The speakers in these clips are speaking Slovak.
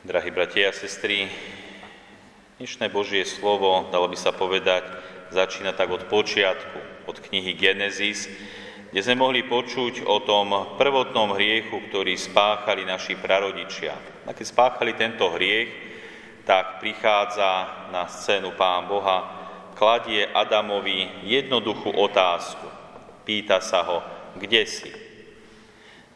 Drahí bratia a sestry, dnešné Božie slovo, dalo by sa povedať, začína tak od počiatku, od knihy Genesis, kde sme mohli počuť o tom prvotnom hriechu, ktorý spáchali naši prarodičia. A keď spáchali tento hriech, tak prichádza na scénu Pán Boha, kladie Adamovi jednoduchú otázku. Pýta sa ho, kde si?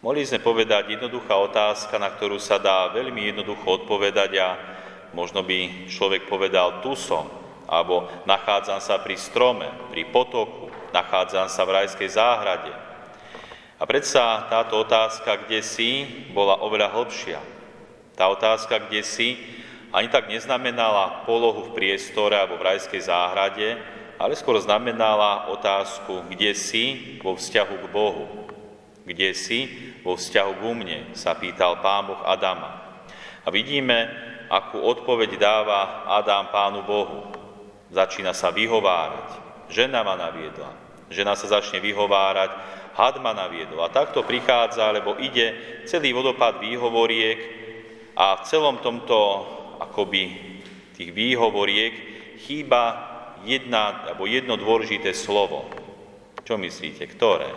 Mohli sme povedať jednoduchá otázka, na ktorú sa dá veľmi jednoducho odpovedať a možno by človek povedal tu som, alebo nachádzam sa pri strome, pri potoku, nachádzam sa v rajskej záhrade. A predsa táto otázka, kde si, bola oveľa hlbšia. Tá otázka, kde si, ani tak neznamenala polohu v priestore alebo v rajskej záhrade, ale skôr znamenala otázku, kde si vo vzťahu k Bohu. Kde si vo vzťahu k mne, sa pýtal pán Boh Adama. A vidíme, akú odpoveď dáva Adam pánu Bohu. Začína sa vyhovárať. Žena ma naviedla. Žena sa začne vyhovárať. Had ma naviedol. A takto prichádza, lebo ide celý vodopád výhovoriek a v celom tomto akoby tých výhovoriek chýba jedna, alebo jedno dôležité slovo. Čo myslíte? Ktoré?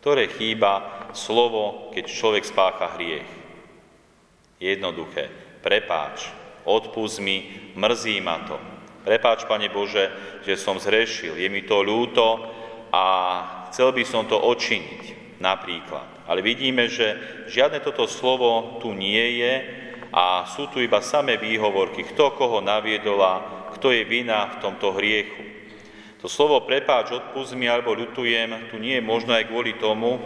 Ktoré chýba slovo, keď človek spácha hriech. Jednoduché. Prepáč, odpust mi, mrzí ma to. Prepáč, Pane Bože, že som zrešil, je mi to ľúto a chcel by som to očiniť, napríklad. Ale vidíme, že žiadne toto slovo tu nie je a sú tu iba samé výhovorky, kto koho naviedol a kto je vina v tomto hriechu. To slovo prepáč, odpust mi alebo ľutujem, tu nie je možno aj kvôli tomu,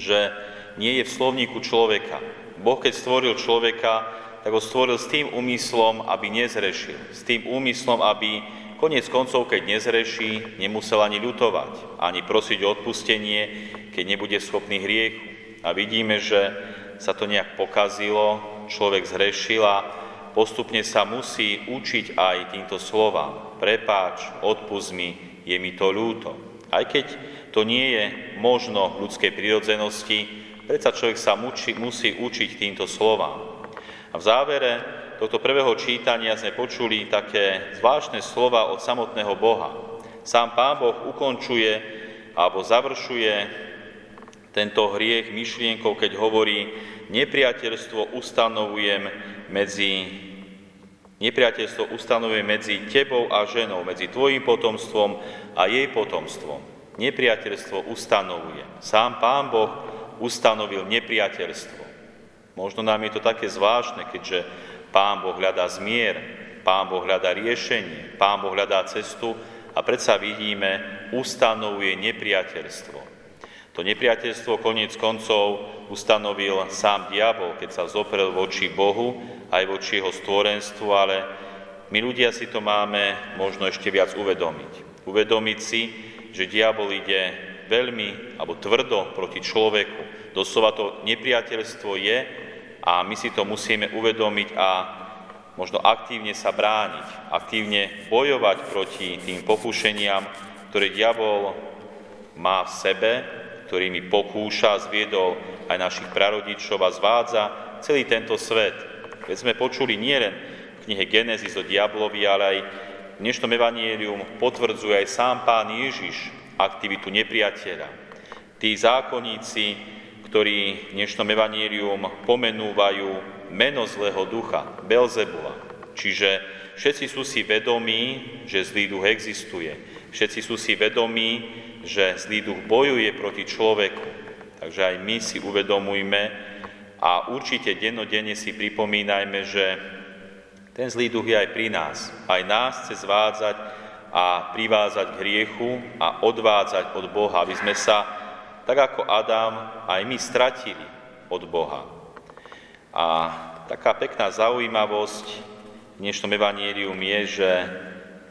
že nie je v slovníku človeka. Boh, keď stvoril človeka, tak ho stvoril s tým úmyslom, aby nezrešil. S tým úmyslom, aby koniec koncov, keď nezreší, nemusel ani ľutovať, ani prosiť o odpustenie, keď nebude schopný hriechu. A vidíme, že sa to nejak pokazilo, človek zrešil a postupne sa musí učiť aj týmto slovám. Prepáč, odpust mi, je mi to ľúto. Aj keď to nie je možno v ľudskej prírodzenosti, predsa človek sa muči, musí učiť týmto slovám. A v závere tohto prvého čítania sme počuli také zvláštne slova od samotného Boha. Sám Pán Boh ukončuje alebo završuje tento hriech myšlienkou, keď hovorí, nepriateľstvo ustanovujem medzi nepriateľstvo ustanovuje medzi tebou a ženou, medzi tvojim potomstvom a jej potomstvom nepriateľstvo ustanovuje. Sám Pán Boh ustanovil nepriateľstvo. Možno nám je to také zvláštne, keďže Pán Boh hľadá zmier, Pán Boh hľadá riešenie, Pán Boh hľadá cestu a predsa vidíme, ustanovuje nepriateľstvo. To nepriateľstvo koniec koncov ustanovil sám diabol, keď sa zoprel voči Bohu aj voči jeho stvorenstvu, ale my ľudia si to máme možno ešte viac uvedomiť. Uvedomiť si, že diabol ide veľmi alebo tvrdo proti človeku. Doslova to nepriateľstvo je a my si to musíme uvedomiť a možno aktívne sa brániť, aktívne bojovať proti tým pokušeniam, ktoré diabol má v sebe, ktorými pokúša, zviedol aj našich prarodičov a zvádza celý tento svet. Keď sme počuli nielen v knihe Genesis o diablovi, ale aj dnešnom evanielium potvrdzuje aj sám pán Ježiš aktivitu nepriateľa. Tí zákonníci, ktorí v dnešnom evanielium pomenúvajú meno zlého ducha, Belzebula. Čiže všetci sú si vedomí, že zlý duch existuje. Všetci sú si vedomí, že zlý duch bojuje proti človeku. Takže aj my si uvedomujme a určite dennodenne si pripomínajme, že ten zlý duch je aj pri nás. Aj nás chce zvádzať a privázať k hriechu a odvádzať od Boha, aby sme sa, tak ako Adam, aj my stratili od Boha. A taká pekná zaujímavosť v dnešnom evanílium je, že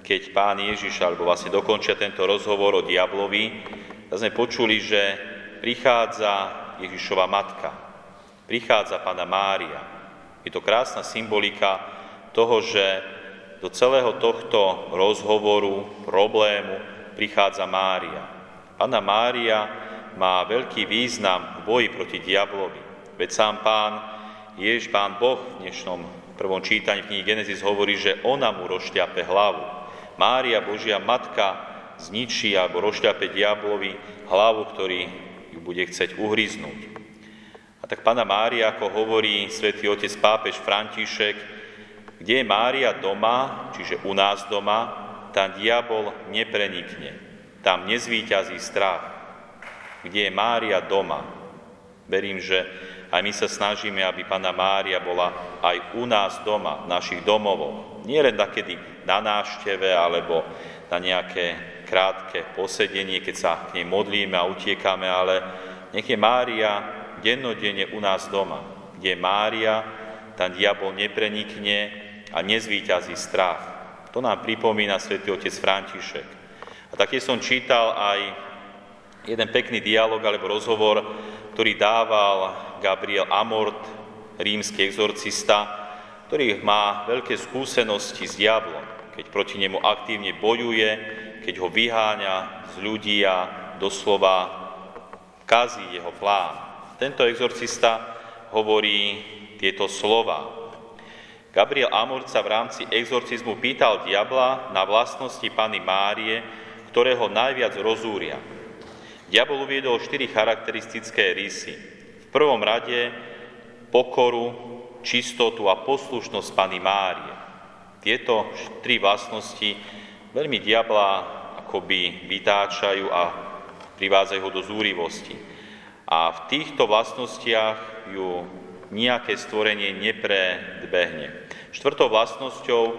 keď pán Ježiš, alebo vlastne dokončia tento rozhovor o diablovi, sme počuli, že prichádza Ježišova matka, prichádza pána Mária. Je to krásna symbolika toho, že do celého tohto rozhovoru, problému prichádza Mária. Pána Mária má veľký význam v boji proti diablovi. Veď sám pán Jež Pán Boh v dnešnom prvom čítaní v knihy Genesis hovorí, že ona mu rozšťape hlavu. Mária, Božia Matka, zničí alebo rozšťape diablovi hlavu, ktorý ju bude chcieť uhryznúť. A tak Pana Mária, ako hovorí svätý otec pápež František, kde je Mária doma, čiže u nás doma, tam diabol neprenikne, tam nezvýťazí strach. Kde je Mária doma? Verím, že aj my sa snažíme, aby Pana Mária bola aj u nás doma, v našich domovoch. Nie len takedy na návšteve alebo na nejaké krátke posedenie, keď sa k nej modlíme a utiekame, ale nech je Mária dennodenne u nás doma. Kde je Mária, tam diabol neprenikne, a nezvýťazí strach. To nám pripomína svätý otec František. A také som čítal aj jeden pekný dialog alebo rozhovor, ktorý dával Gabriel Amort, rímsky exorcista, ktorý má veľké skúsenosti s diablom, keď proti nemu aktívne bojuje, keď ho vyháňa z ľudí a doslova kazí jeho plán. Tento exorcista hovorí tieto slova. Gabriel Amor sa v rámci exorcizmu pýtal diabla na vlastnosti Pany Márie, ktoré ho najviac rozúria. Diabol uviedol štyri charakteristické rysy. V prvom rade pokoru, čistotu a poslušnosť Pany Márie. Tieto tri vlastnosti veľmi diabla akoby vytáčajú a privádzajú ho do zúrivosti. A v týchto vlastnostiach ju nejaké stvorenie nepredbehne. Štvrtou vlastnosťou,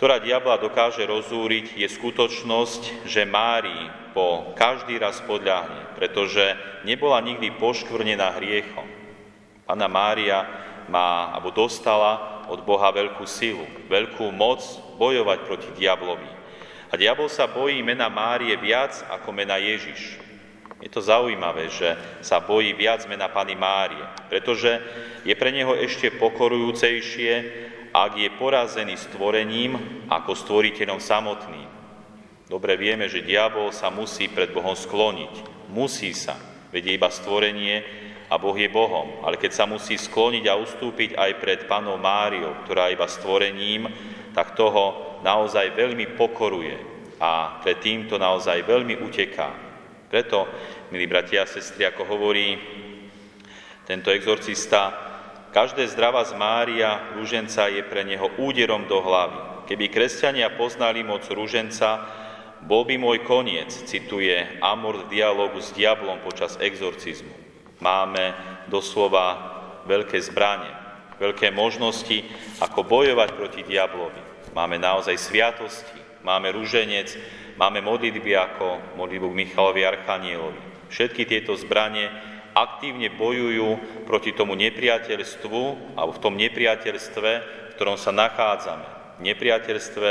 ktorá diabla dokáže rozúriť, je skutočnosť, že Mári po každý raz podľahne, pretože nebola nikdy poškvrnená hriechom. Pana Mária má, alebo dostala od Boha veľkú silu, veľkú moc bojovať proti diablovi. A diabol sa bojí mena Márie viac ako mena Ježiš. Je to zaujímavé, že sa bojí viac mena Pany Márie, pretože je pre neho ešte pokorujúcejšie, ak je porazený stvorením ako stvoriteľom samotným. Dobre vieme, že diabol sa musí pred Bohom skloniť. Musí sa, veď je iba stvorenie a Boh je Bohom. Ale keď sa musí skloniť a ustúpiť aj pred Panou Máriou, ktorá je iba stvorením, tak toho naozaj veľmi pokoruje a pred týmto naozaj veľmi uteká. Preto, milí bratia a sestry, ako hovorí tento exorcista, každé zdravá z Mária rúženca je pre neho úderom do hlavy. Keby kresťania poznali moc rúženca, bol by môj koniec, cituje Amor v dialogu s diablom počas exorcizmu. Máme doslova veľké zbranie, veľké možnosti, ako bojovať proti diablovi. Máme naozaj sviatosti, máme rúženec, Máme modlitby ako modlitbu k Michalovi Archanielovi. Všetky tieto zbranie aktívne bojujú proti tomu nepriateľstvu alebo v tom nepriateľstve, v ktorom sa nachádzame. Nepriateľstve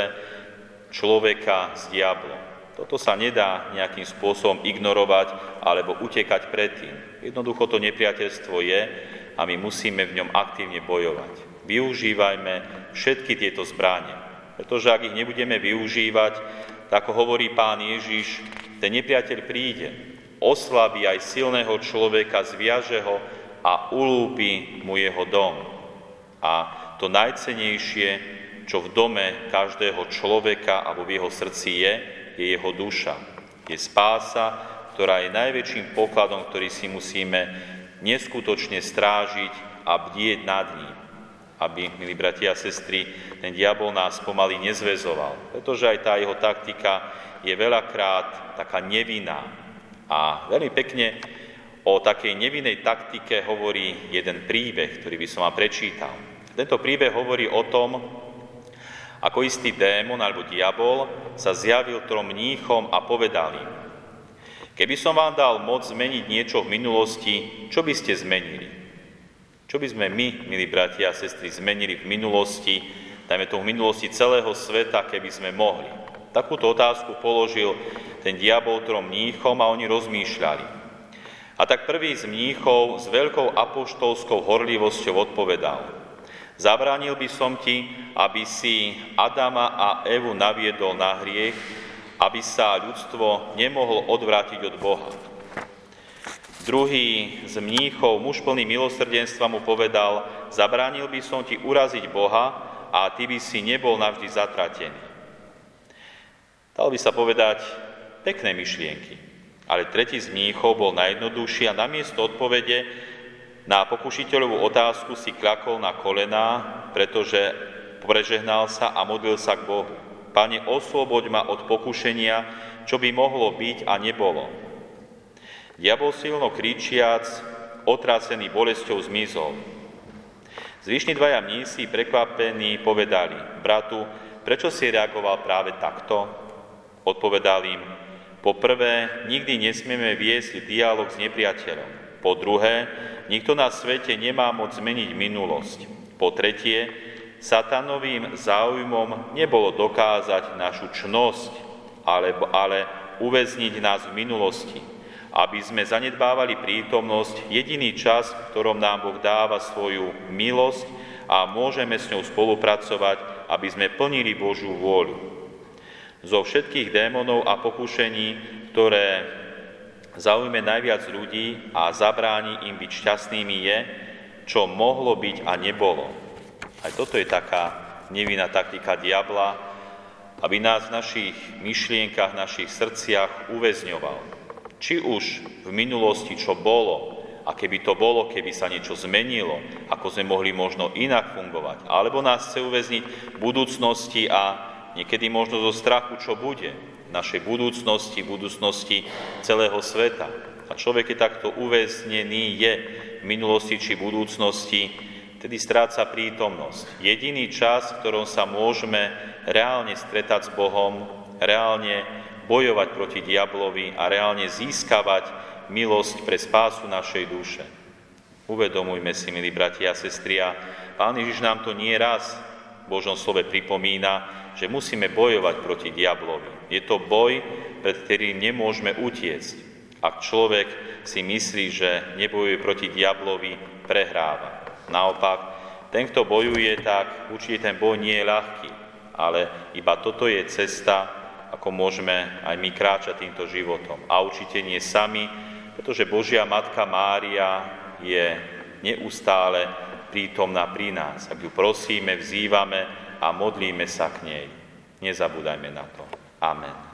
človeka s diablom. Toto sa nedá nejakým spôsobom ignorovať alebo utekať predtým. Jednoducho to nepriateľstvo je a my musíme v ňom aktívne bojovať. Využívajme všetky tieto zbranie, pretože ak ich nebudeme využívať, ako hovorí pán Ježiš, ten nepriateľ príde, oslabí aj silného človeka, zviaže ho a ulúpi mu jeho dom. A to najcenejšie, čo v dome každého človeka alebo v jeho srdci je, je jeho duša. Je spása, ktorá je najväčším pokladom, ktorý si musíme neskutočne strážiť a bdieť nad ním aby, milí bratia a sestry, ten diabol nás pomaly nezvezoval. Pretože aj tá jeho taktika je veľakrát taká nevinná. A veľmi pekne o takej nevinnej taktike hovorí jeden príbeh, ktorý by som vám prečítal. Tento príbeh hovorí o tom, ako istý démon alebo diabol sa zjavil trom mníchom a povedal im, keby som vám dal moc zmeniť niečo v minulosti, čo by ste zmenili? Čo by sme my, milí bratia a sestry, zmenili v minulosti, dajme to v minulosti celého sveta, keby sme mohli? Takúto otázku položil ten diabol trom mníchom a oni rozmýšľali. A tak prvý z mníchov s veľkou apoštolskou horlivosťou odpovedal. Zabránil by som ti, aby si Adama a Evu naviedol na hriech, aby sa ľudstvo nemohlo odvrátiť od Boha. Druhý z mníchov, muž plný milosrdenstva, mu povedal, zabránil by som ti uraziť Boha a ty by si nebol navždy zatratený. Dal by sa povedať pekné myšlienky, ale tretí z mníchov bol najjednoduchší a namiesto odpovede na pokušiteľovú otázku si kľakol na kolená, pretože prežehnal sa a modlil sa k Bohu. Pane, osloboď ma od pokušenia, čo by mohlo byť a nebolo Diabol silno kričiac, otrasený bolesťou zmizol. Zvyšní dvaja mnísi prekvapení povedali, bratu, prečo si reagoval práve takto? Odpovedal im, po prvé, nikdy nesmieme viesť dialog s nepriateľom. Po druhé, nikto na svete nemá moc zmeniť minulosť. Po tretie, satanovým záujmom nebolo dokázať našu čnosť, ale, ale uväzniť nás v minulosti aby sme zanedbávali prítomnosť, jediný čas, v ktorom nám Boh dáva svoju milosť a môžeme s ňou spolupracovať, aby sme plnili Božiu vôľu. Zo všetkých démonov a pokušení, ktoré zaujme najviac ľudí a zabráni im byť šťastnými je, čo mohlo byť a nebolo. Aj toto je taká nevinná taktika diabla, aby nás v našich myšlienkach, v našich srdciach uväzňoval či už v minulosti, čo bolo, a keby to bolo, keby sa niečo zmenilo, ako sme mohli možno inak fungovať, alebo nás chce uväzniť v budúcnosti a niekedy možno zo strachu, čo bude v našej budúcnosti, budúcnosti celého sveta. A človek je takto uväznený je v minulosti či budúcnosti, tedy stráca prítomnosť. Jediný čas, v ktorom sa môžeme reálne stretať s Bohom, reálne bojovať proti diablovi a reálne získavať milosť pre spásu našej duše. Uvedomujme si, milí bratia a sestri, a Pán Ježiš nám to nie raz v Božom slove pripomína, že musíme bojovať proti diablovi. Je to boj, pred ktorým nemôžeme utiecť. Ak človek si myslí, že nebojuje proti diablovi, prehráva. Naopak, ten, kto bojuje, tak určite ten boj nie je ľahký, ale iba toto je cesta, ako môžeme aj my kráčať týmto životom. A určite nie sami, pretože Božia Matka Mária je neustále prítomná pri nás. Ak ju prosíme, vzývame a modlíme sa k nej. Nezabúdajme na to. Amen.